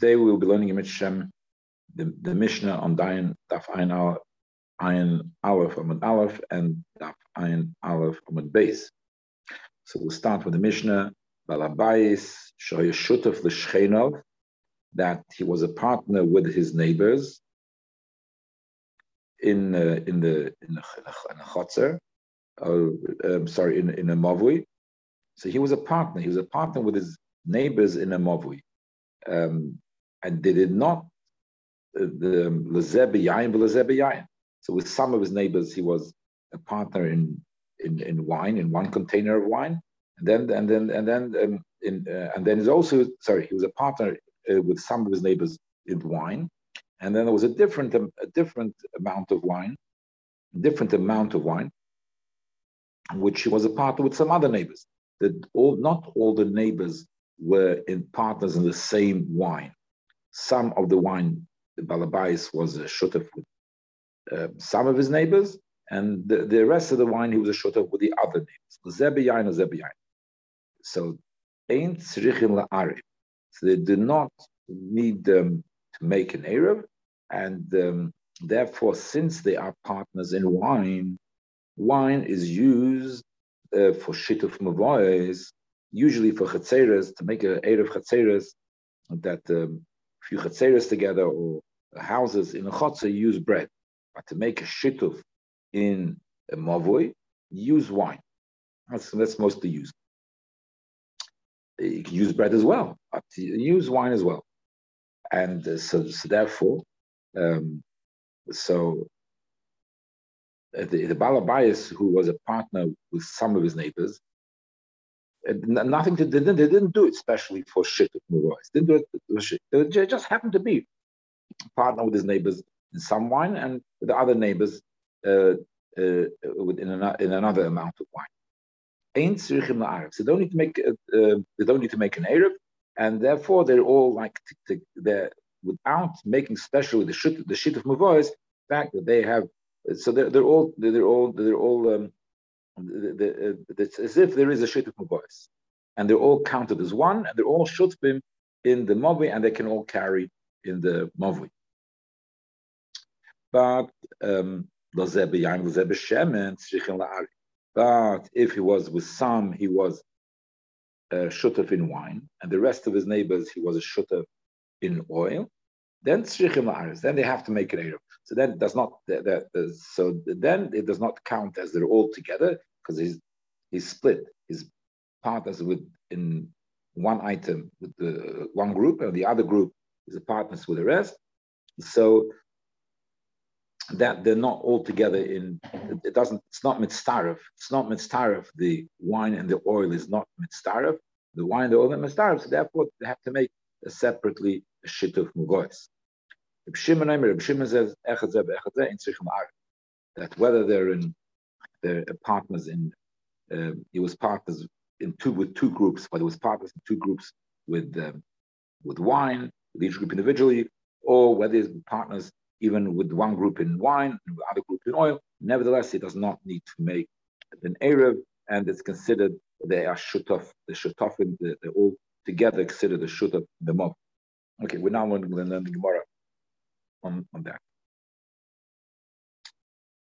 Today we will be learning in Mitzvah the, the Mishnah on Dayan Daf Ayin Aleph, Ayin Aleph Amud Aleph and Daf Ayin Aleph Amud Beis. So we'll start with the Mishnah Balabayis Shoy Shutaf L'Shchenov that he was a partner with his neighbors in uh, in the in the, in the chotzer, uh, um, sorry, in in a mavui. So he was a partner. He was a partner with his neighbors in a mavui, um, and they did not uh, the So with some of his neighbors, he was a partner in in, in wine, in one container of wine, and then and then and then um, in uh, and then he's also sorry, he was a partner uh, with some of his neighbors in wine, and then there was a different um, a different amount of wine, different amount of wine, which he was a partner with some other neighbors. That all not all the neighbors were in partners in the same wine. Some of the wine, the Balabais was a shutaf with uh, some of his neighbors, and the, the rest of the wine he was a shutaf with the other neighbors. Zebeyain or Zebeyain. So, ain't la'arif. So they do not need um, to make an Arab, and um, therefore, since they are partners in wine, wine is used uh, for shituf mavois, usually for chatzeres, to make a Erev chatzeres, that um, few chatzeres together or houses in a chotzer use bread. But to make a shituf in a mavoi, use wine. That's, that's mostly used. You can use bread as well, but use wine as well and uh, so, so, therefore, um, so uh, the, the Balabayas, who was a partner with some of his neighbors, nothing to they didn't, they didn't do it especially for shit of Murais. Didn't do it. They just happened to be partner with his neighbors in some wine and with the other neighbors uh, uh, in, an, in another amount of wine. Ain't So they don't need to make uh, they don't need to make an Arab and therefore they're all like they're without making special the shit the shituf mavois fact that they have so they're, they're all they're all they're all um, it's as if there is a shituf mavois and they're all counted as one and they're all shutbim in the mavi and they can all carry in the mavi. But um but if he was with some he was uh, shutaf in wine, and the rest of his neighbors he was a shutaf in oil, then then they have to make an eruv. So then it does not that, that, so then it does not count as they're all together because he's he's split. His partners with in one item with the one group, and the other group is a partners with the rest. So that they're not all together in it doesn't it's not mitzaref it's not mitzaref the wine and the oil is not mitzaref the wine and the oil is mitzaref so therefore they have to make a separately a shit of mugois says that whether they're in they're partners in uh, he was partners in two with two groups but it was partners in two groups with um, with wine with each group individually or whether it's partners even with one group in wine and the other group in oil. Nevertheless, it does not need to make an Arab, and it's considered they are shutaf, the shutafim, they're all together considered the shutaf, the mob. Okay, we're now learning, learning the Gemara on, on that.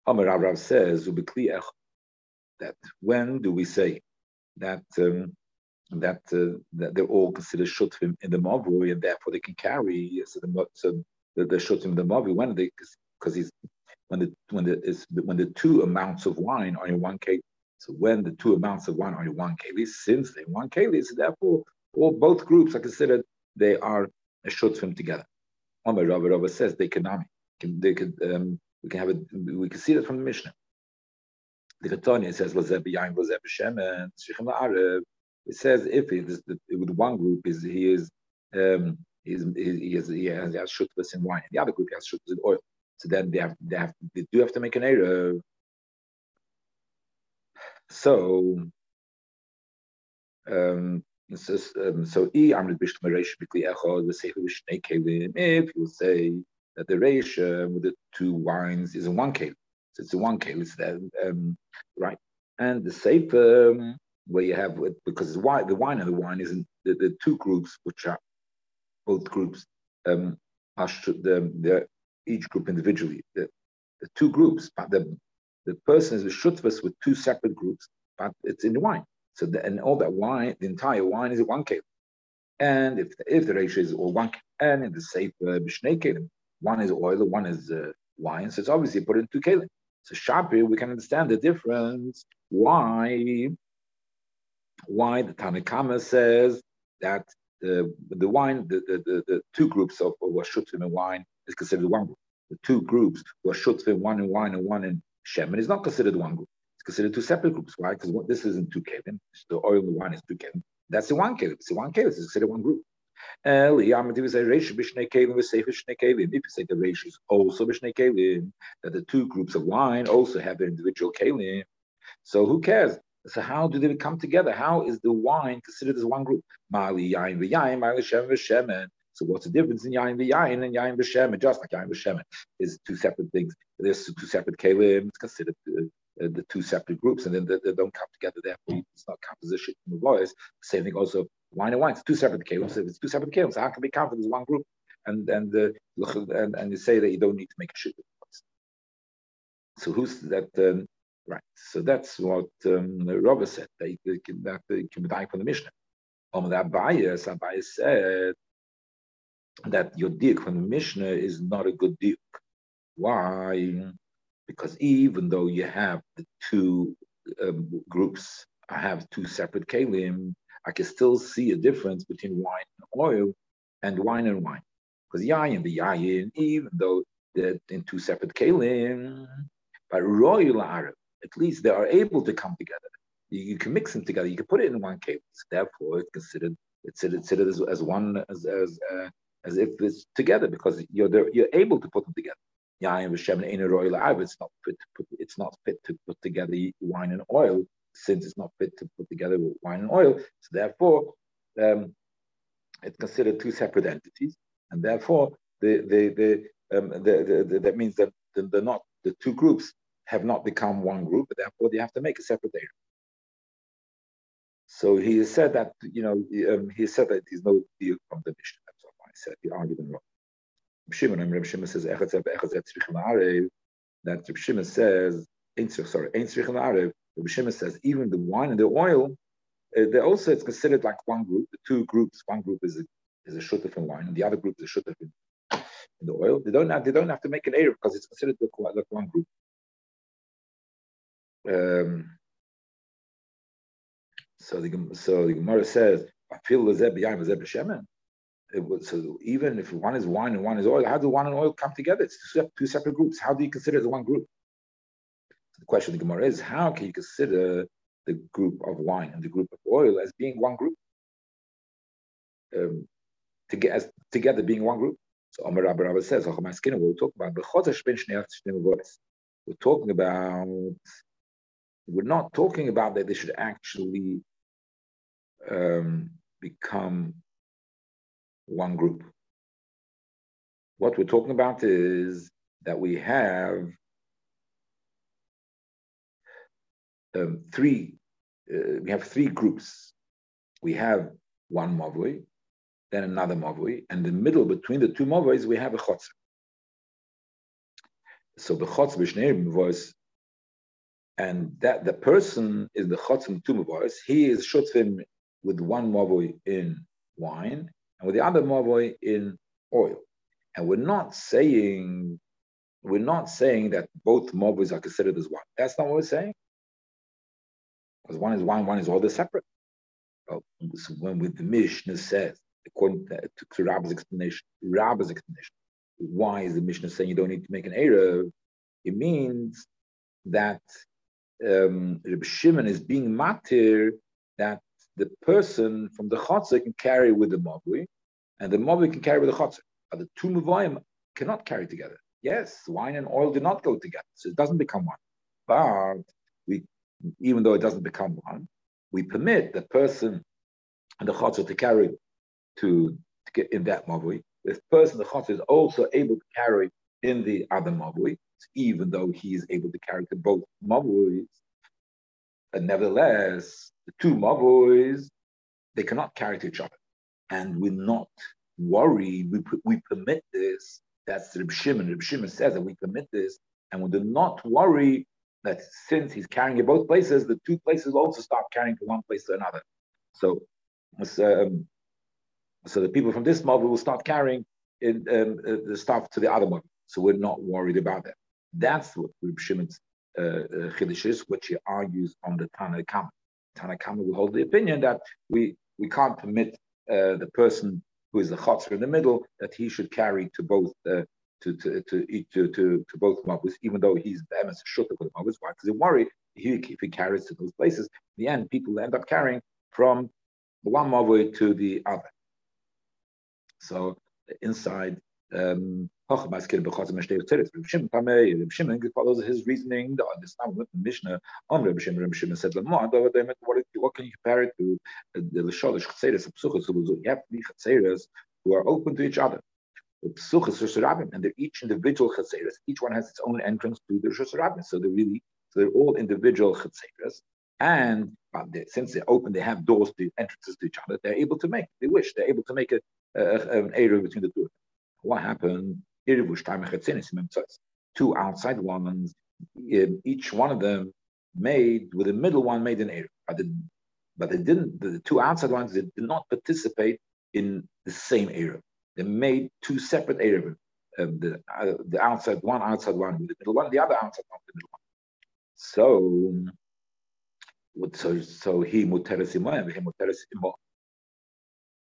Amar Rav says, that when do we say that um, that, uh, that they're all considered shutfim in the mavui and therefore they can carry so the, so the, the shutim the mavi when they because he's when the when the is when the two amounts of wine are in one case. So when the two amounts of wine are in one keli, since they're one keli, so therefore all both groups are considered they are a shutim together. Rabbi Rabbi says they can can they could um, we can have it we can see that from the Mishnah. The Ketania says Lazeb Yain Lazeb Shem and Shichem It says if it is with one group is he is um, He's, he, has, he has, he has shutbas in wine. The other group has shutbas in oil. So then they have they have they do have to make an error. So um, so, um, so. If you say that the uh, with the two wines is in one kelim, so it's in one kelim, it's then um, right. And the sefer um, where you have because the wine, the wine and the wine is in the, the two groups which are both groups um, are the, each group individually. The, the two groups, but the the person is a shutvas with two separate groups, but it's in the wine. So the, and all that wine, the entire wine is a one kale. And if the, if the ratio is all one, and in the safe uh, one is oil, one is uh, wine, so it's obviously put into two kalim. So sharply we can understand the difference. Why? Why the Tanakama says that the the wine, the, the, the, the two groups of, of washutim and wine is considered one group. The two groups, washutim, one in wine and one in shemen, is not considered one group. It's considered two separate groups. Why? Because this isn't two kelim. The oil and the wine is two kelim. That's the one kelim. It's the one kelim. It's considered one group. If you say the ratio is also b'shnei kelim, that the two groups of wine also have their individual kelim, so who cares? So how do they come together? How is the wine considered as one group? Mali yain v'yain, mali shem v'shemen. So what's the difference in yain v'yain and yain v'shemen? Just like yain v'shemen is two separate things. There's two separate kelim. It's considered the, the two separate groups, and then they, they, don't come together. Therefore, it's not composition in the voice. Same thing also wine and wine. It's two separate kelim. So it's two separate kelim. So how can we count it as one group? And and uh, and and you say that you don't need to make a shit. So who's that? Um, Right. So that's what um, Rabbi said. That can, that they can be from the Mishnah. Um, that bias, said that your dik from the Mishnah is not a good dik. Why? Because even though you have the two um, groups, I have two separate kalim, I can still see a difference between wine and oil and wine and wine. Because yayin, the yayin, even though they're in two separate kalim, but royal Arab, at least they are able to come together. You, you can mix them together. You can put it in one case. Therefore, it's considered it's considered as, as one as as uh, as if it's together because you're you're able to put them together. Yain v'shem royal It's not fit to put. It's not fit to put together wine and oil since it's not fit to put together with wine and oil. So therefore, um, it's considered two separate entities, and therefore the the the, um, the, the, the that means that they're not the two groups have not become one group, therefore they have to make a separate data. So he said that, you know, um, he said that there's no deal from the Mishnah. That's what I said. He argued in wrong. Shimon, and Reb Shimon says, that Reb Shimon says, sorry, Reb Shimon says, even the wine and the oil, uh, they also, it's considered like one group, the two groups, one group is a, is a shutaf in wine, and the other group is a shutaf in, in the oil. They don't have, they don't have to make an error because it's considered like, like one group um, so the so the Gemara says, "I feel shemen." It was, so even if one is wine and one is oil, how do wine and oil come together? It's two separate groups. How do you consider as one group? So the question of the Gemara is, how can you consider the group of wine and the group of oil as being one group? Um, to get as together being one group. So Amar Rabbi Rabbi says, we'll talk about we're talking about we're not talking about that they should actually um, become one group. What we're talking about is that we have um, three. Uh, we have three groups. We have one mavui, then another mavui, and the middle between the two mavuis we have a chotzer. So the chotzer b'shnei was and that the person is the chotz and two tumavos. He is shutzim with one mavoi in wine and with the other mavoi in oil. And we're not saying we're not saying that both mavois are considered as one. That's not what we're saying. Because one is wine, one is oil. They're separate. Well, so when with the Mishnah says, according to, to Rabbi's explanation, Rabbi's explanation, why is the Mishnah saying you don't need to make an error? It means that um, Reb Shimon is being matir that the person from the chotzer can carry with the mavui, and the mavui can carry with the chotzer. But the two mavuyim cannot carry together. Yes, wine and oil do not go together, so it doesn't become one. But even though it doesn't become one, we permit the person and the chotzer to carry to, to get in that mavui. This person, the chotzer, is also able to carry in the other mavui even though he is able to carry to both mavuis. But nevertheless, the two mavuis, they cannot carry to each other. And we're not worried, we, we permit this. That's Reb Shimon. Reb Shimon says that we permit this, and we do not worry that since he's carrying in both places, the two places also start carrying from one place to another. So, um, so the people from this model will start carrying in, um, uh, the stuff to the other mob. So we're not worried about that. That's what Reb Shimon's uh, uh, is, which he argues on the. Tanna Kama will hold the opinion that we, we can't permit uh, the person who is the chotzer in the middle that he should carry to both uh, to to to to to, to both mavus, even though he's emes shutta for the mavus. Why? Because they worry he, if he carries to those places, in the end people end up carrying from one mavu to the other. So inside um, follows his reasoning. The Islam with the Mishnah Shimon. Shimon said, "What can you compare it to the Lasholish Psuchas? You have three Chatzeres who are open to each other. The Psuchas Rabim, and they're each individual Chatzeres. Each one has its own entrance to the Rabim. So they're really so they're all individual Chatzeres. And um, they, since they're open, they have doors to entrances to each other. They're able to make. They wish they're able to make a, a, an area between the two. What happened? Two outside ones, um, each one of them made with the middle one made an area, but, but they didn't. The two outside ones did not participate in the same area. They made two separate areas. Um, the uh, the outside one, outside one with the middle one, the other outside one with the middle one. So, so so he muteres he muteres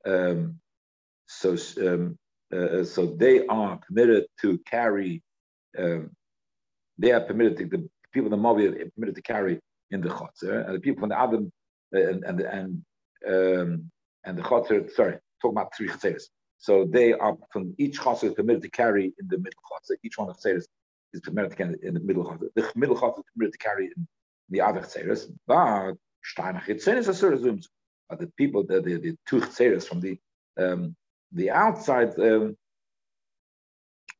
um, so um, uh, so they are permitted to carry, um, they are permitted to, the people in the Mobi are permitted to carry in the Chotzer, and the people from the Adam, uh, and, and, and, um, and the Chotzer, sorry, talking about three Chatzeres. So they are, from each Chotzer is permitted to carry in the middle Chotzer. Each one of Chatzeres is permitted to carry in the middle Chotzer. The middle Chotzer is permitted to carry in the other Chatzeres, but are but the people, the, the, the two Chatzeres from the um, the outside, um,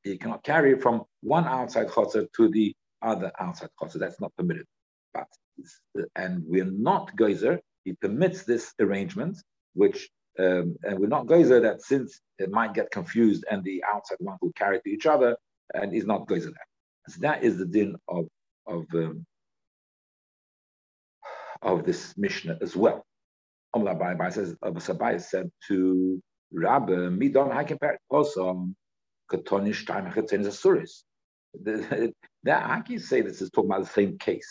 you cannot carry from one outside chotzer to the other outside chotzer. That's not permitted. But and we're not geyser. He permits this arrangement, which um, and we're not geyser that since it might get confused and the outside one will carry to each other, and is not geyser that. So that is the din of of um, of this Mishnah as well. Amr Abai says, Abu Sabai said to Rabbe, midon hakeper also katonish time chetzenis asuris. That how can say this is talking about the same case?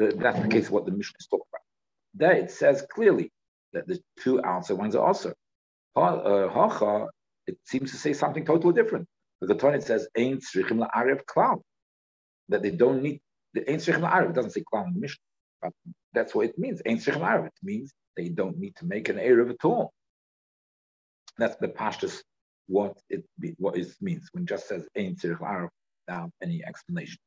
Uh, that's the case what the Mishnah is talking about. There it says clearly that the two outside ones are also. Hacha, it seems to say something totally different. The Torah says ain't tzrichim la'arev klal that they don't need the ain't tzrichim la'arev. It doesn't say klal in the Mishnah, but that's what it means. Ain't tzrichim la'arev. It means they don't need to make an erev at all. That's the pashtus what it what it means when it just says ein tzirich arab without any explanation.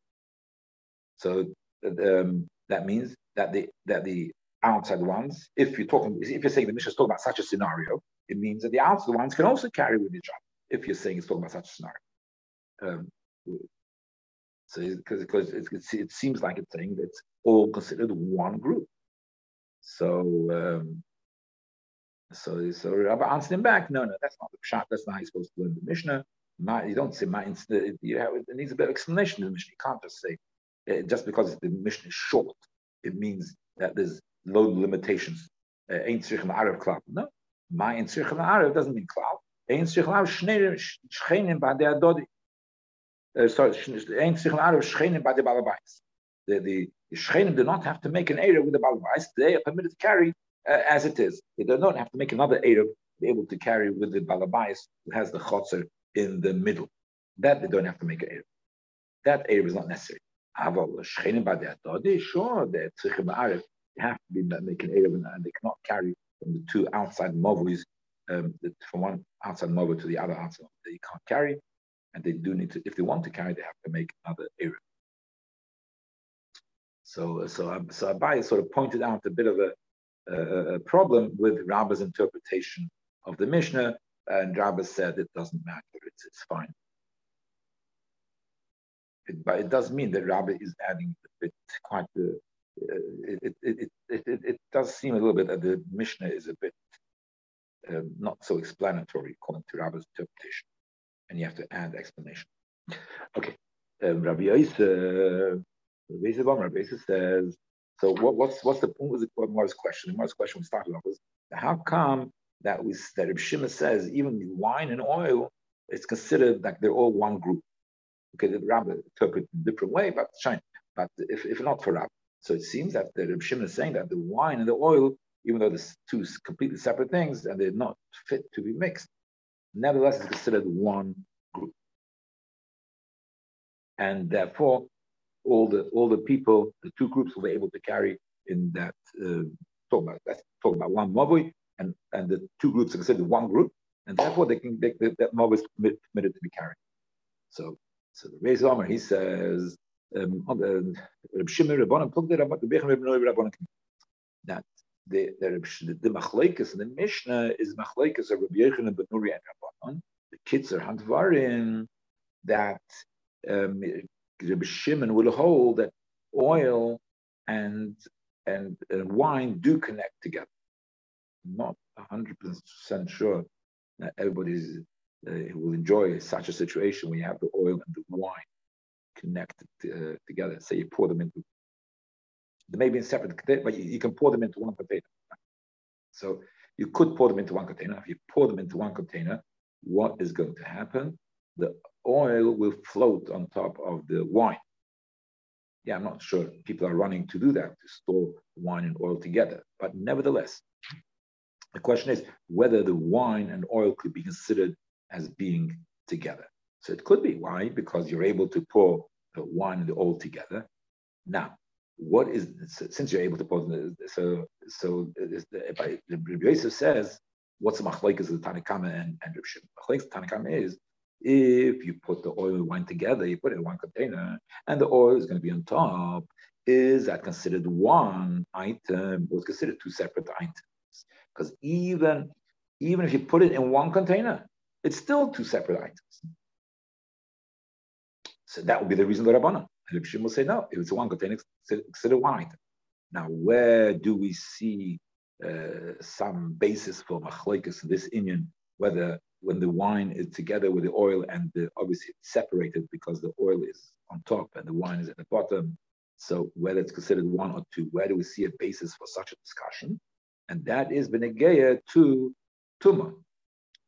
So um, that means that the that the outside ones, if you're talking, if you're saying the Mishnah is talking about such a scenario, it means that the outside ones can also carry with each other. If you're saying it's talking about such a scenario, um, so because it, it, seems like it's saying that it's all considered one group. So um, so, so Rabbi answered him back, no, no, that's not the pshat. That's not how you're supposed to learn the Mishnah. My, you don't say my. You have, it needs a bit of explanation in the Mishnah. You can't just say uh, just because the Mishnah is short, it means that there's low limitations. Uh, ain't tzrichem arav klal. No, my ain't tzrichem arav doesn't mean klal. Ain't tzrichem arav shchenim b'adei adodi. Uh, sorry, ain't tzrichem arav shchenim b'adei balabais. The the do not have to make an area with the balabais. They are permitted to carry uh, as it is. They don't have to make another to be able to carry with the Balabais who has the Chotzer in the middle. That they don't have to make an Erev. That Erev is not necessary. Sure, they have to be that making Erev and they cannot carry from the two outside movies, um, from one outside movie to the other outside. They can't carry, and they do need to, if they want to carry, they have to make another Erev. So, so, so Abai sort of pointed out a bit of a a, problem with Rabba's interpretation of the Mishnah, and Rabba said it doesn't matter, it's, it's fine. It, but it does mean that Rabbi is adding a bit quite the. It, it, it, it, does seem a little bit that the Mishnah is a bit um, not so explanatory according to Rabbi's interpretation, and you have to add explanation. Okay, um, Rabbi Yosef, Rabbi Yosef says. So what, what's what's the point? Was the Gemara's question? The Gemara's question we started off was how come that we that Rabbi Shimon says even wine and oil it's considered like they're all one group. Okay, the Rabbi interpret in a different way, but shine. But if, if not for Rabbi, so it seems that the Rabbi Shimon is saying that the wine and the oil, even though they're two completely separate things and they're not fit to be mixed, nevertheless it's considered one group. And therefore, all the all the people, the two groups will be able to carry in that uh, talk about that's talk about one mavui, and and the two groups are considered one group, and therefore they can they, that mavui is permitted to be carried. So so the Reis Omer he says um, that the the, the machlekes in the Mishnah is machlekes of Rabbi Yochanan ben Nuri and Rabbanon. The kids are handvarim that um, Rabbi Shimon will hold that oil and and, and wine do connect together. not hundred percent sure that everybody uh, will enjoy such a situation when you have the oil and the wine connected uh, together. Say you pour them into, they may be in separate containers, but you, you, can pour them into one container. So you could pour them into one container. If you pour them into one container, what is going to happen? The oil will float on top of the wine. Yeah, I'm not sure people are running to do that, to store wine and oil together. But nevertheless, the question is whether the wine and oil could be considered as being together. So it could be. Why? Because you're able to pour the oil together. Now, what is since you're able to the, so so I, Rabbi Yosef says what's the machlekes of the Tanakama and and Reb Shimon? Machlekes Tanakama is if you put the oil and wine together, you put it in one container, and the oil is going to be on top. Is that considered one item or is considered two separate items? Because even even if you put it in one container, it's still two separate items. So that would be the reason the Rabbanon. And Shimon will say, no, if it's one container, consider item. Now, where do we see uh, some basis for machlekes in this inyan, whether when the wine is together with the oil and the, obviously it's separated because the oil is on top and the wine is at the bottom. So whether it's considered one or two, where do we see a basis for such a discussion? And that is benegeya to tuma.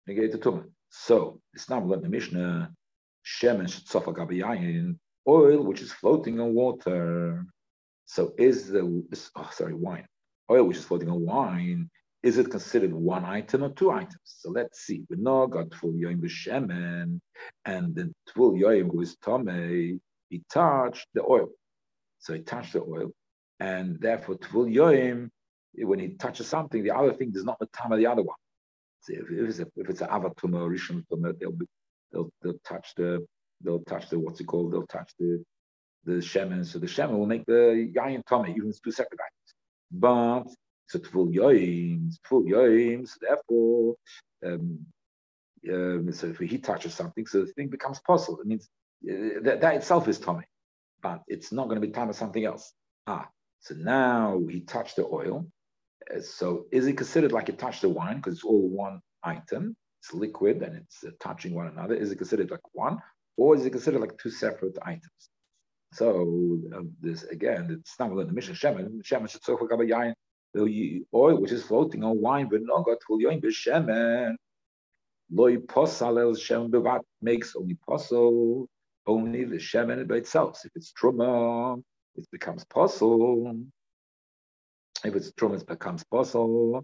Benegeya to tuma. So it's not like the Mishnah, shemen oil which is floating on water. So is the oh sorry wine oil which is floating on wine is it considered one item or two items? So let's see. We know got tvul yoim b'shemen, and the tvul yoim who is tome, he touched the oil. So he touched the oil, and therefore tvul yoim, when he touches something, the other thing does not matama the other one. So if, if it's a, if it's an avatuma or rishon they'll be they'll they'll touch the they'll touch the what's it called? They'll touch the the shemen. So the shemen will make the yayin tummy, even it's two separate items. But so tvul yoim, tvul yoim. So therefore, um, um, so if he touches something, so the thing becomes possible. It means uh, that, that itself is tummy, but it's not going to be time of something else. Ah, so now he touched the oil. Uh, so is it considered like it touched the wine because it's all one item? It's liquid and it's uh, touching one another. Is it considered like one, or is it considered like two separate items? So uh, this again, it's not in the Mishnah Shemen. Shemen should so yain. The oil which is floating on wine, got full yain b'shemen. Loi posal el shemen bevat makes only posel only the shemen by itself. If it's truma, it becomes posel. If it's truma, it becomes posel.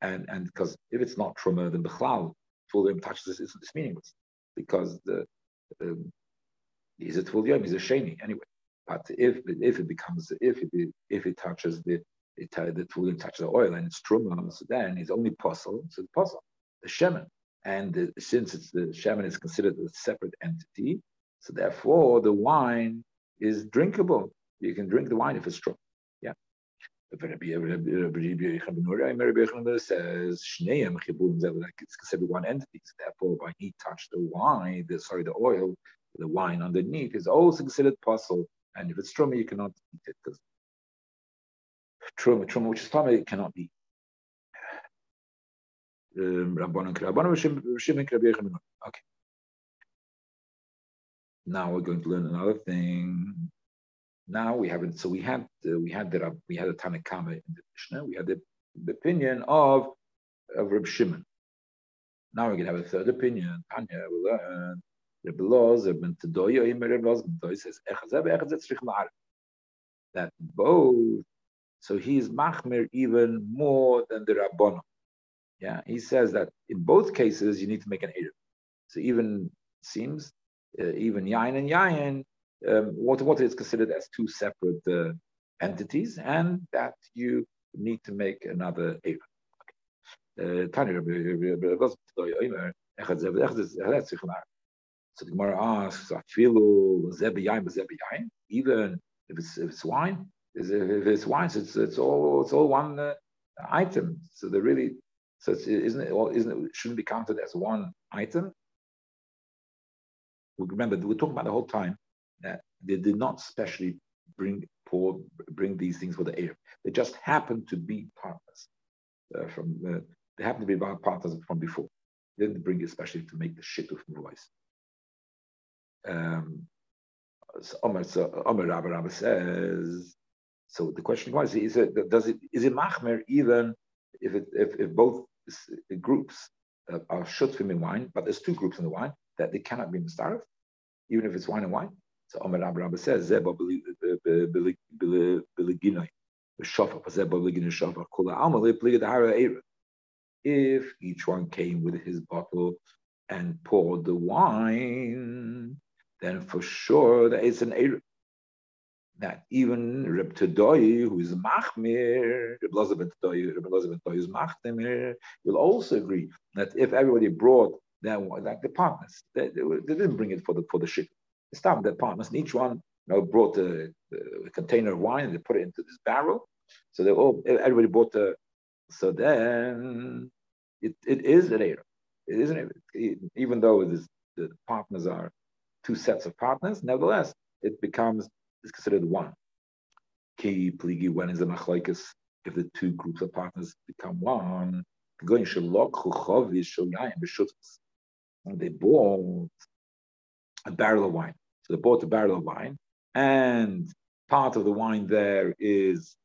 And and because if it's not truma, then bechlal yom touches it's, meaningless because the um, it full yom is a sheni anyway. But if if it becomes if it if it touches the it the full yom touches the oil and it's truma, so then it's only possible. So the possible the shemen. And the, since it's the shemen is considered a separate entity, so therefore the wine is drinkable. You can drink the wine if it's true. Says it's considered one entity. So therefore, when he touched the wine, the sorry, the oil, the wine underneath is also considered possible. And if it's truma, you cannot eat it because truma, truma, which is tummy, it cannot be. Okay. Now we're going to learn another thing. Now we haven't. So we had uh, we had the we had a Tanakama in the Mishnah. We had the, the opinion of of Reb Shimon. Now we're to have a third opinion. Tanya will learn. Reb Loz, Reb Reb Loz, says that both. So he's machmer even more than the Rabbanon. Yeah, he says that in both cases you need to make an eruv. So even seems uh, even yain and yain, um, water considered as two separate uh, entities, and that you need to make another. Uh, so the Gemara asks, even if it's if it's wine, if it's wine, it's it's all it's all one uh, item. So they really so isn't it all isn't it shouldn't be counted as one item? Remember we're talking about the whole time they did not specially bring bring these things for the air. They just happened to be partners uh, from uh, they happened to be partners from before. They didn't bring it especially to make the shit of voice. Um, so Omer, so Omer Rabba says. So the question was: Is it does it is it machmer even if it if, if both groups uh, are shutfim in wine, but there's two groups in the wine that they cannot be mistarif, even if it's wine and wine. So Rabba Rabba says Zeba biliginoi. If each one came with his bottle and poured the wine, then for sure there is an Erev. That even Reb Tadoi, who is Machmir, Reb Elazar Tadoi, Reb Elazar Tadoi is Machmir, will also agree that if everybody brought their like the partners, they, they, they, didn't bring it for the for the ship. Stopped their partners, and each one you know, brought a, a, container of wine and they put it into this barrel. So they all everybody bought the. So then it, it is an Erev. It isn't even though it is, the partners are two sets of partners, nevertheless, it becomes is considered one. Ki pligi when is the machlokes if the two groups of partners become one. And they bought a barrel of wine. So they bought a barrel of wine, and part of the wine there is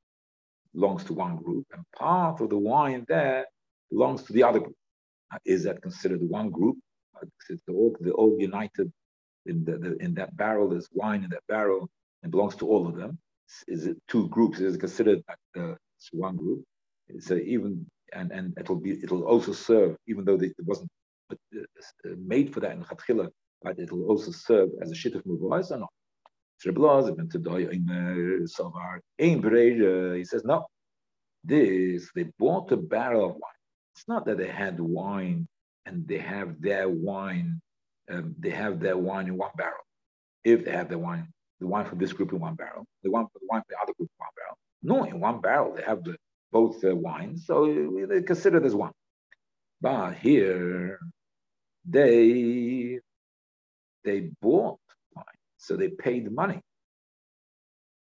belongs to one group, and part of the wine there belongs to the other group. Is that considered one group? They're all, they're all united in, the, the, in that barrel. There's wine in that barrel. and belongs to all of them. Is it two groups? Is it considered uh, one group? So even and and it'll be it'll also serve even though it wasn't uh, made for that in Chatchila, but it'll also serve as a shituf muvois or not. He says no. This they bought a barrel of wine. It's not that they had wine and they have their wine. Um, they have their wine in one barrel. If they have their wine the wine for this group in one barrel, the one for the wine for the other group in one barrel. No, in one barrel they have the, both uh, wines, so they consider this one. But here, they they bought wine, so they paid money,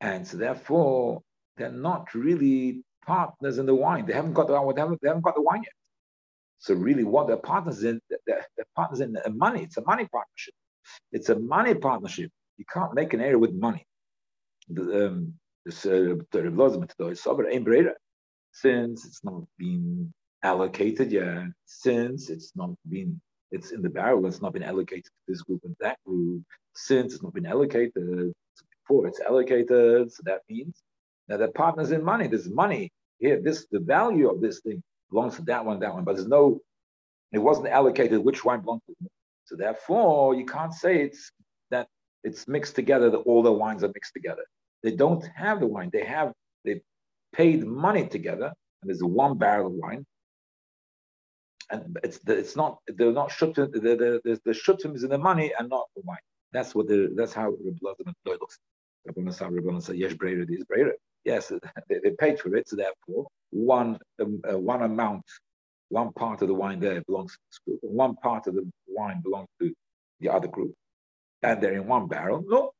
and so therefore they're not really partners in the wine. They haven't got the they haven't, they haven't got the wine yet. So really, what they're partners in, they're, they're partners in the money. It's a money partnership. It's a money partnership you can't make an error with money. Um, since it's not been allocated yet, since it's not been, it's in the barrel, it's not been allocated to this group and that group, since it's not been allocated before it's allocated, so that means that the partners in money, there's money here, this the value of this thing belongs to that one, that one, but there's no, it wasn't allocated which one belongs to. Them. So therefore, you can't say it's that it's mixed together, that all the wines are mixed together. They don't have the wine. They have they paid money together, and there's one barrel of wine. And it's it's not they're not shutim. The the, the, the is in the money and not the wine. That's what the that's how Rabbi looks. Rabbi said yes, breder is breder. Yes, they, they paid for it, so therefore one um, uh, one amount, one part of the wine there belongs to this group, and one part of the wine belongs to the other group and they're in one barrel. No,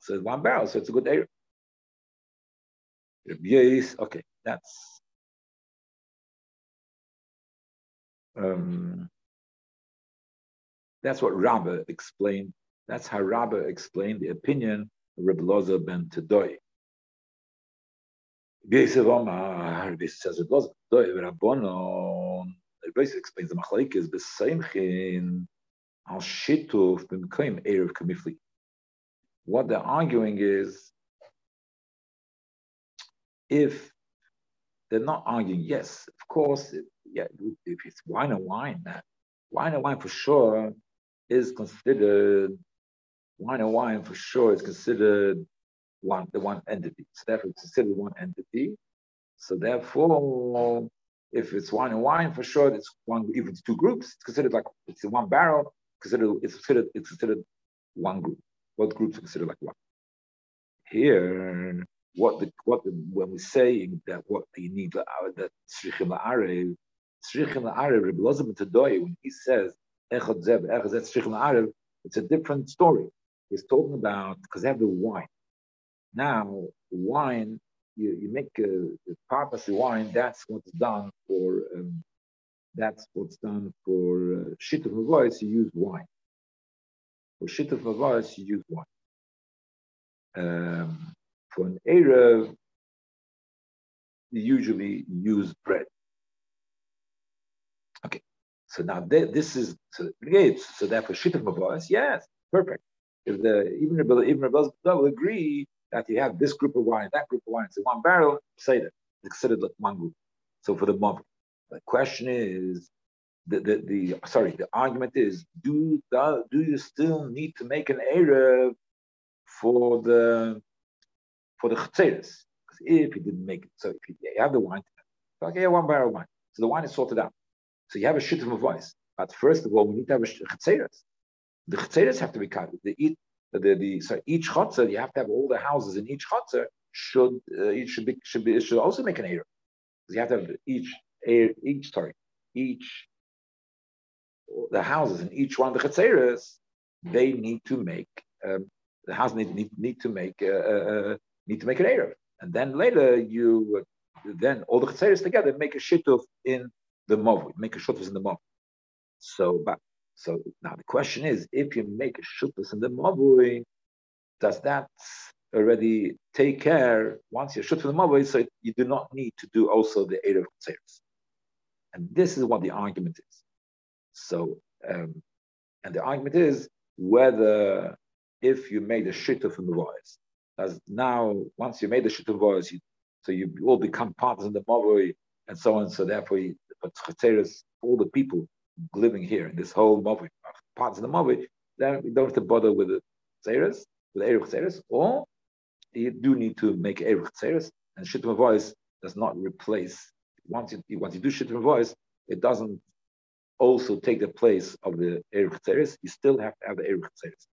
so it's one barrel, so it's a good area. Yes, okay, that's Um, that's what Rabbah explained. That's how Rabbah explained the opinion of Rabbi Loza ben Tedoy. Yosef Omar, this says Rabbi Loza ben Tedoy, Rabbonon, Rabbi explains the machlaik is b'seimchin al shituf b'mekayim erev kamifli. What they're arguing is if they're not arguing, yes, of course, yeah, if it's wine and wine, that wine and wine for sure is considered wine and wine for sure is considered one the one entity. So therefore it's considered one entity. So therefore, if it's wine and wine, for sure it's one if it's two groups, it's considered like it's one barrel, considered it's considered it's considered one group. Both groups are considered like one. Here, what the what the, when we're saying that what you need that Srichim La'arev, When he says Echad Echad it's a different story. He's talking about because they have the wine. Now, wine, you, you make a, a purpose of wine. That's what's done for. Um, that's what's done for uh, shituf mavois. You use wine. For shituf mavois, you use wine. Um, for an Erev, you usually use bread. Okay, so now this is so so therefore shituf mavois, yes, perfect. If the even if even Rebbe will agree that you have this group of wine, that group of wine, so one barrel, say that it's considered like one group. So for the mother, the question is, the, the, the sorry, the argument is, do the, do you still need to make an erev for the for the chetzeres? Because if you didn't make it, so if you, you have the wine, okay, one barrel of wine, so the wine is sorted out. So you have a shit of voice. But first of all, we need to have a chetzeres. The chetzeres have to be cut. The, the, the, so each chotzer, you have to have all the houses in each chotzer should uh, each should be should be should also make an error. You have to have each each sorry each the houses in each one of the chetzeres they need to make um, the house need, need, need to make uh, uh, uh need to make an error, and then later you then all the chetzeres together make a shituf in the mov, make a shutuf in the mov. So, but so now the question is, if you make a shutuf in the mavui, does that already take care once you're shut for the mavui, so you do not need to do also the eight of tzeres. And this is what the argument is. So, um, and the argument is whether if you made a shituf from the voice, as now once you made the shituf voice, you, so you all become partners in the mavui and so on. So therefore, but all the people living here in this whole mavui, parts of the mavui, then we don't have to bother with the tzeres, with the tzeres, or you do need to make Eruch Tzeres, and Shittim voice does not replace. Once you, once you do Shittim voice, it doesn't also take the place of the Eruch Tzeres. You still have to have the Eruch Tzeres.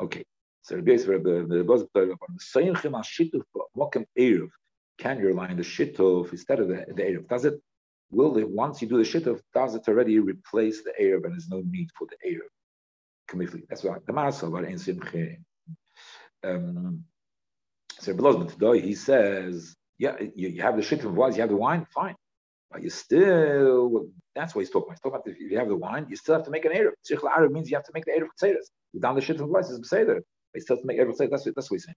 Okay. So the base of the the saying shituf mokem eruv. Can you on the shituf instead of the, the eruv? Does it? Will it once you do the shituf, does it already replace the eruv and there's no need for the eruv? That's why the Marasal about in Simche um, so he says, yeah, you, you have the shit of wine, you have the wine, fine. But you still, that's what he's talking about. He's talking about if you have the wine, you still have to make an Erev. Shich Erev means you have to make the Erev Chtzeres. You down the shit of wine, it's Beseder. But you still have to make Erev Chtzeres. That's, that's what he's saying.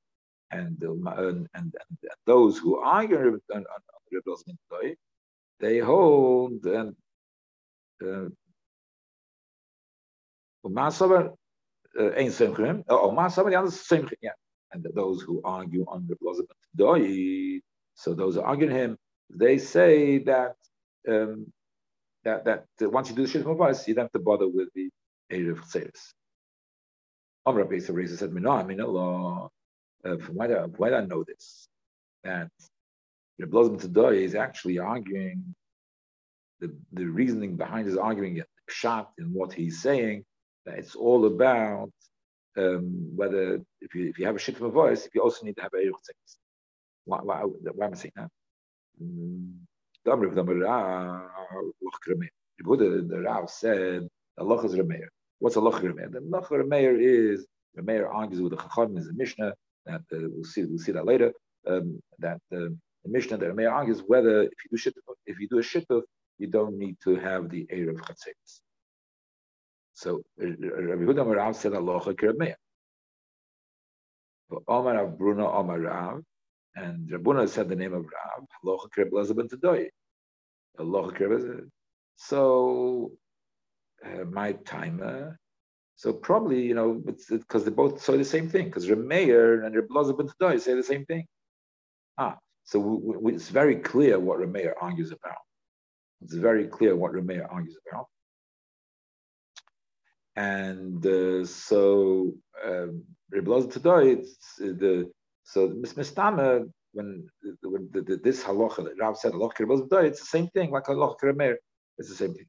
And, um, and, and, and, those who are on, on they hold and uh, Ein Semchim. Oh, Ma somebody else Semchim. Yeah. And those who argue on the plausible Doi, so those who argue him, they say that um, that that once you do the Shittim voice, you don't have to bother with the area of Tzeres. Amr Beis Reza said, "No, I mean Allah. Uh, why do, why do I know this? That the Blossom Doi is actually arguing the, the reasoning behind his arguing it, shot in what he's saying that it's all about um, whether if you if you have a shit of a voice, if you also need to have a eruch. Why, why, why am I saying that? The Buddha, the Rav said, Allah is Rameir. What's Allah Rameir? The Allah Rameir is Rameir argues with the Chacham is a Mishnah that uh, we'll see we'll see that later. Um, that uh, the Mishnah that Rameir argues whether if you do shit if you do a shit you don't need to have the air of Chatzeres. So Rabbi Huda Marav said Aloha Kirabmeya. But Omar of Bruno Omar Rav, and Rabuna said the name of Rav, Aloha Kirab ben Tadoy. Aloha Kirab So uh, my timer. So probably, you know, because they both say the same thing, because Rameir and Rabbi ben Tadoy say the same thing. Ah, so we, we, it's very clear what Rameir argues about. It's very clear what Rameir argues about. And uh, so um, today, it's uh, the so Mistama when, when the, the, this halacha that Rav said halacha today, it's the same thing like halacha Rameir. It's the same thing.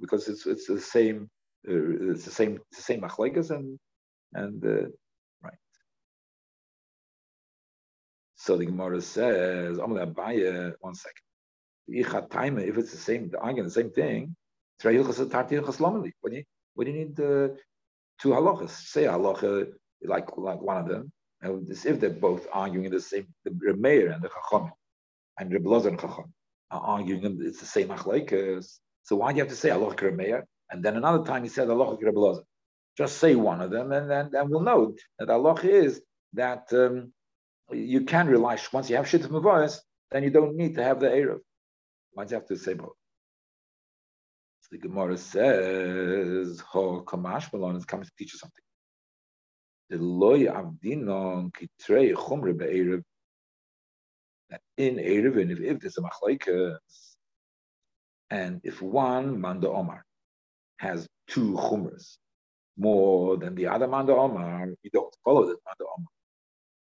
because it's it's the same uh, it's the same it's the same machlekes and and So the Gemara says, buy it one second. If it's the same, the argument, the same thing, what do you, what do you need uh, two halachas? Say halacha like like one of them. And if they're both arguing the same, the Remeir and the Chacham, and Reb and Chacham are arguing it's the same achlaikas. So why do you have to say halacha Remeir? And then another time he said halacha Reb Just say one of them, and then and we'll know that halacha is that um, you can rely once you have shituf mavois, then you don't need to have the erev. Once you have to say both. So the Gemara says, "Ho kamash malon is coming to teach you something." The loy avdinon kitrei chumre be'erev. That in erev, and if, if there's a machlaikas, and if one manda omar has two chumras more than the other manda omar, you don't follow that manda omar.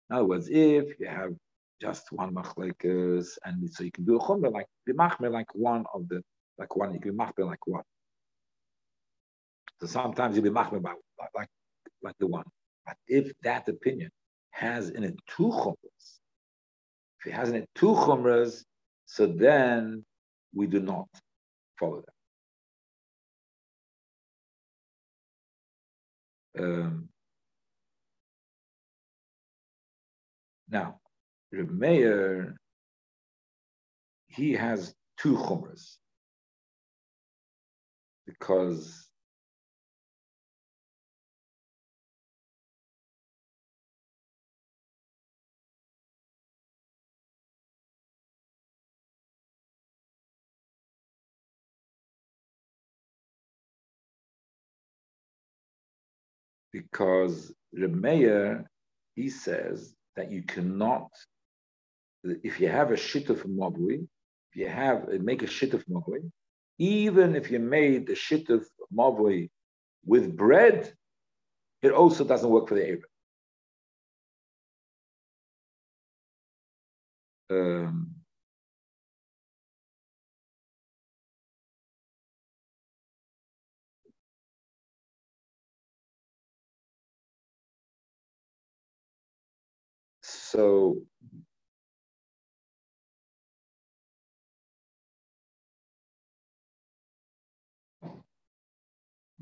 In other words, if you have just one machlekes, and so you can do a chumrah like be machmer like one of the like one you can be machmer like one. So sometimes you be machmer about like like the one. But if that opinion has in it two chumras, if it has in it two chumras, so then we do not follow that. Um, Now, Reb Meir, he has two chumras. Because because Meir, he says that you cannot, if you have a shit of mabui, if you have make a shit of mabui, even if you made the shit of mabui with bread, it also doesn't work for the Arab. Um, So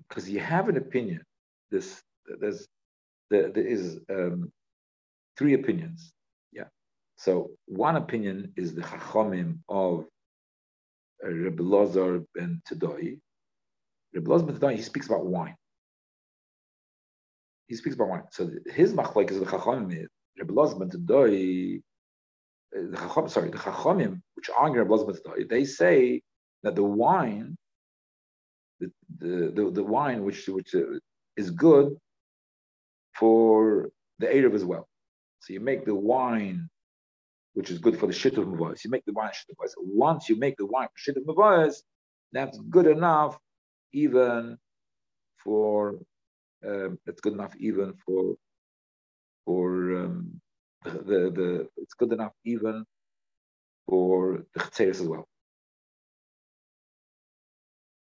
because you have an opinion, this there's there, there is um, three opinions. Yeah. So one opinion is the Chachamim of uh, Rabbi Lazar ben Tadoi. Rabbi Lazar ben Tadoi, he speaks about wine. He speaks about wine. So his machlek is the Chachamim is Rabbi Lozman Tadoi, the Chacham, sorry, the Chachamim, which argue Rabbi Lozman Tadoi, they say that the wine, the, the, the, the wine which, which uh, is good for the Erev as well. So you make the wine which is good for the shituf mavois. You make the wine shit of Once you make the wine shit of Mavayas, that's good enough even for, um, it's good enough even for for um, the, the it's good enough even for the chetzeres as well.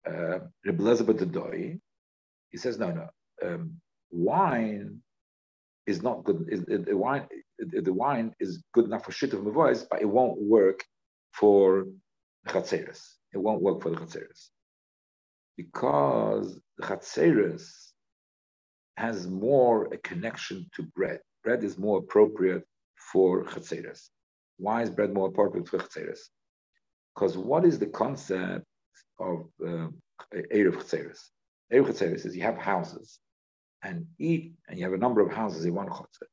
Uh, Elizabeth he says no, no. Um, wine is not good. Is, the wine the wine is good enough for shit of voice, but it won't work for the chatzeres. It won't work for the chatzeres because the chatzeres has more a connection to bread. Bread is more appropriate for chatzeres. Why is bread more appropriate for Chetzeres? Because what is the concept of uh, Erev Chetzeres? Erev Chetzeres is you have houses and eat, and you have a number of houses in one chotzer.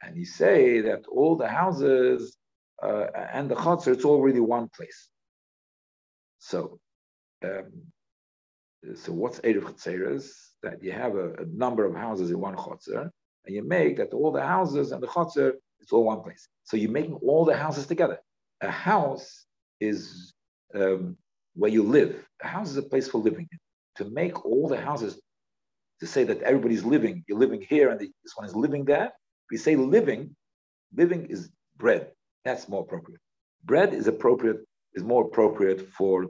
And you say that all the houses uh, and the chotzer, it's all really one place. So, um, so what's Erev Chetzeres? That you have a, a, number of houses in one chotzer, and you make that all the houses and the chotzer, it's all one place. So you're making all the houses together. A house is um, where you live. A house is a place for living. To make all the houses to say that everybody's living, you're living here and this one is living there. We say living, living is bread. That's more appropriate. Bread is appropriate, is more appropriate for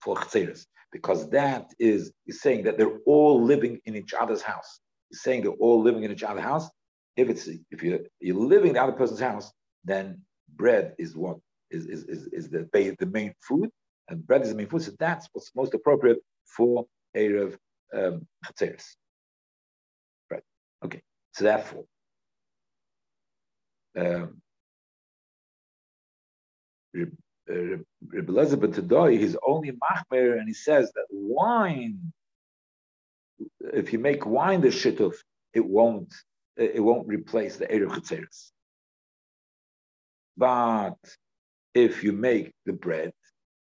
for chseres, because that is is saying that they're all living in each other's house. He's saying they're all living in each other's house. If it's if you you're living in the other person's house, then bread is what is is, is, is the the main food, and bread is the main food. So that's what's most appropriate for erev um, Right. Okay. So therefore, um, Rabbi Elazar today he's only machmer, and he says that wine, if you make wine the shituf, it won't it won't replace the erev chetzeres. But if you make the bread,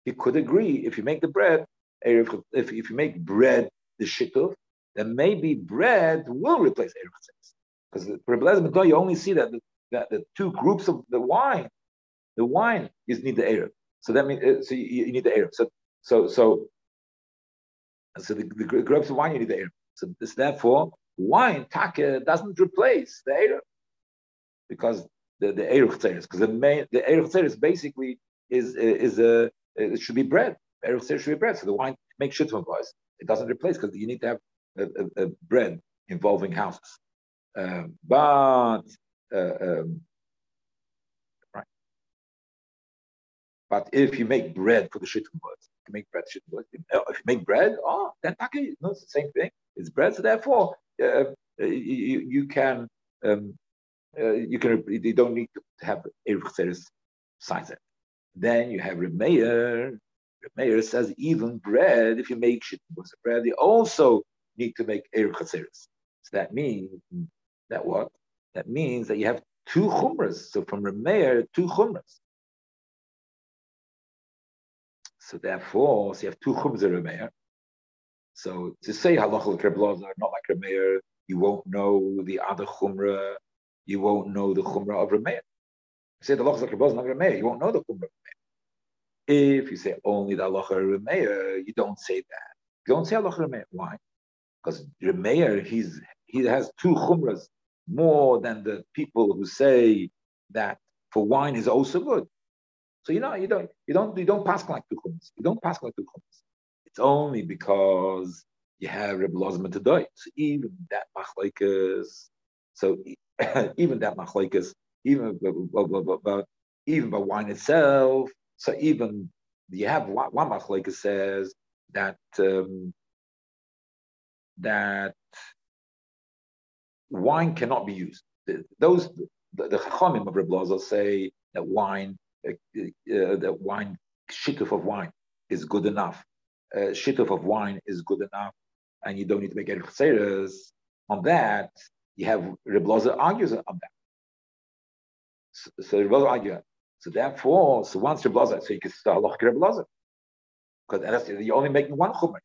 he could agree. If you make the bread, if, if you make bread the shituf, then maybe bread will replace Erev Because the you only see that the, that the two groups of the wine, the wine is need the Erev. So that means uh, so you, you, need the Erev. So so so so the, the groups of wine you need the Erev. So therefore wine take doesn't replace the Erev because the the Erev because the main the Erev basically is is a it should be bread. Erev should be bread. So the wine makes shituf was. It doesn't replace because you need to have a, a, a bread involving houses. Um, but uh, um, right. But if you make bread for the shittim words, you make bread shittim. Uh, if you make bread, oh, then taki, no, it's the same thing. It's bread, so therefore uh, you, you can um, uh, you can you don't need to have eruch signs it. Then you have Remeir, Meir says even bread, if you make shittim bread, you also need to make eir chatzeres. So that means that what? That means that you have two chumras. So from Remeir, two chumras. So therefore, so you have two of Remeir. So to say halacha like Reb not like Remeir, you won't know the other chumra. You won't know the chumra of Remeir. Say the halacha like Reb not Remeir, you won't know the chumra of Remeir. If you say only the halacha Remeir, you don't say that. You don't say halacha Remeir. Why? Because Remeir, he's he has two chumras more than the people who say that for wine is also good. So you know you don't you don't you don't pass like two chumras. You don't pass like two chumras. It's only because you have Rebbe Lozman to do it. So even that machlekes, so even that machlekes, even even by wine itself, so even you have one machleka says that um, that wine cannot be used. Those the, the chachamim of Reb say that wine uh, uh, that wine shituf of wine is good enough. Uh, of wine is good enough, and you don't need to make any cheseres on that. You have Reb argues on that. So, so Reb argues so therefore, so once Reb Lazar, so you can start halach Reb Lazar. Because you're only making one chumrah.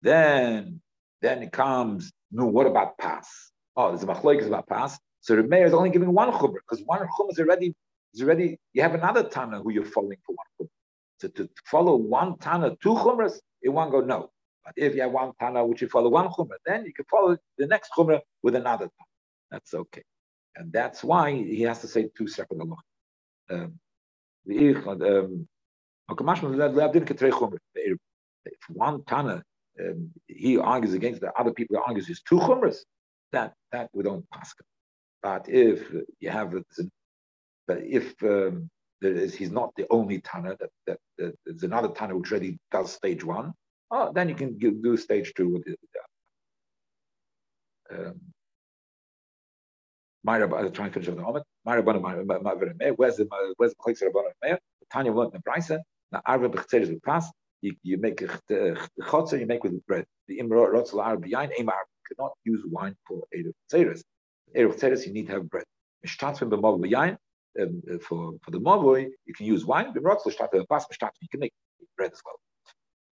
Then, then it comes, no, what about pass? Oh, there's a machlokes about pass. So the mayor is only giving one chumrah, because one chumrah is already, is already, you have another Tana who you're following for one chumrah. So to follow one Tana, two chumras, it won't go no. But if you have one Tana which you follow one chumrah, then you can follow the next chumrah with another Tana. That's okay. And that's why he has to say two separate halachas. Um, if one Tana, um, he argues against the other people argues is two chumras, that that we don't pass. But if you have but if um, he's not the only Tana, that, that, that there's another Tana which already does stage one, oh, then you can do stage two with it. Um, Myra, I'll try and finish up the moment. Where's the where's the of Rabbanon Meir? Tanya the Brisa. Now. You, you make a chotzer, you make with bread. The imra rotzel yain cannot use wine for erev tzeres. Tzeres you need to have bread. Mishtat from the mov yain. Um, uh, for for the mavoi, you can use wine. You can make bread as well.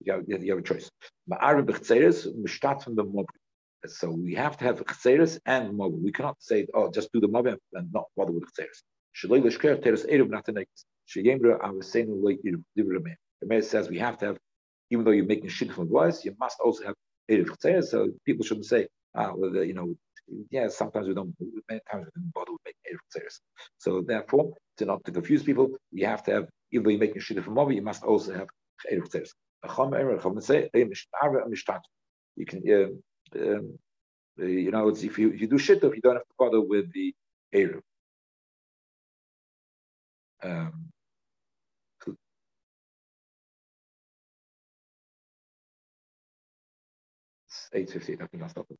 You have, you have a choice. Mavoi. So we have to have chseres and mobile. We cannot say, oh, just do the mobile and not bother with divrame. The mayor says we have to have, even though you're making shit from voice, you must also have eruv chseres. So people shouldn't say, ah, well, you know, yeah, sometimes we don't, many times we don't bother with making chseres. So therefore, to not to confuse people, we have to have, even though you're making shit from mobile, you must also have eruv chseres. You can. Uh, um, you know, if you if you do shituf, you don't have to bother with the eruv. Um, it's 8.50, I think I'll stop it.